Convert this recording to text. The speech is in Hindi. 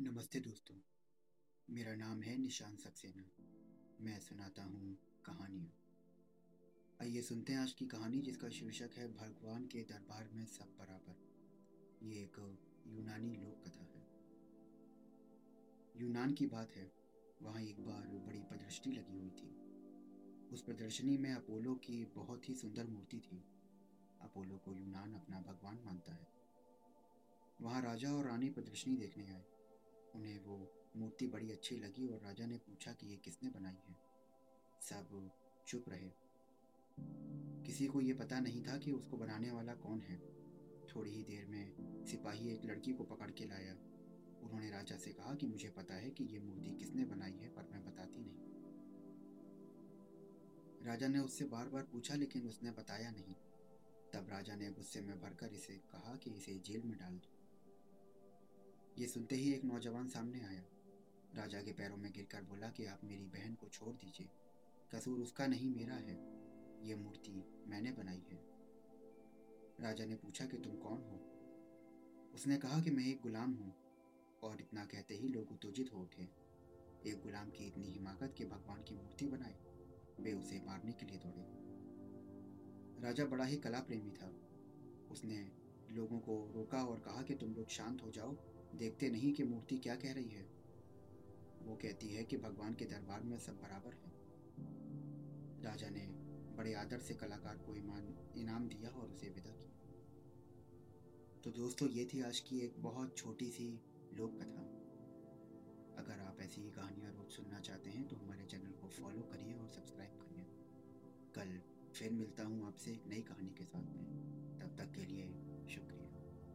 नमस्ते दोस्तों। मेरा नाम है निशान सक्सेना। मैं सुनाता हूँ कहानियाँ आइए सुनते हैं आज की कहानी जिसका शीर्षक है, भगवान के दरबार में सब बराबर। ये एक यूनानी लोक कथा है। यूनान की बात है, वहाँ एक बार बड़ी प्रदर्शनी लगी हुई थी। उस प्रदर्शनी में अपोलो की बहुत ही सुंदर मूर्ति थी। अपोलो को यूनान अपना भगवान मानता है। वहाँ राजा और रानी प्रदर्शनी देखने आए। उन्हें वो मूर्ति बड़ी अच्छी लगी और राजा ने पूछा कि ये किसने बनाई है? सब चुप रहे। किसी को ये पता नहीं था कि उसको बनाने वाला कौन है। थोड़ी ही देर में सिपाही एक लड़की को पकड़ के लाया। उन्होंने राजा से कहा कि मुझे पता है कि ये मूर्ति किसने बनाई है, पर मैं बताती नहीं। राजा ने उससे बार बार पूछा, लेकिन उसने बताया नहीं। तब राजा ने गुस्से में भरकर इसे कहा कि इसे जेल में डाल दो। ये सुनते ही एक नौजवान सामने आया। राजा के पैरों में गिरकर बोला कि आप मेरी बहन को छोड़ दीजिए। कसूर उसका नहीं, मेरा है। ये मूर्ति मैंने बनाई है। राजा ने पूछा कि तुम कौन हो? उसने कहा कि मैं एक गुलाम हूँ और इतना कहते ही लोग उत्तेजित हो उठे। एक गुलाम की इतनी हिमाकत के भगवान की मूर्ति बनाए। वे उसे मारने के लिए दौड़े। राजा बड़ा ही कला प्रेमी था। उसने लोगों को रोका और कहा कि तुम लोग शांत हो जाओ। देखते नहीं कि मूर्ति क्या कह रही है। वो कहती है कि भगवान के दरबार में सब बराबर है। राजा ने बड़े आदर से कलाकार को ईमान इनाम दिया और उसे विदा किया। तो दोस्तों, ये थी आज की एक बहुत छोटी सी लोक कथा अगर आप ऐसी ही कहानियाँ रोज सुनना चाहते हैं तो हमारे चैनल को फॉलो करिए और सब्सक्राइब करिए। कल फिर मिलता हूँ आपसे नई कहानी के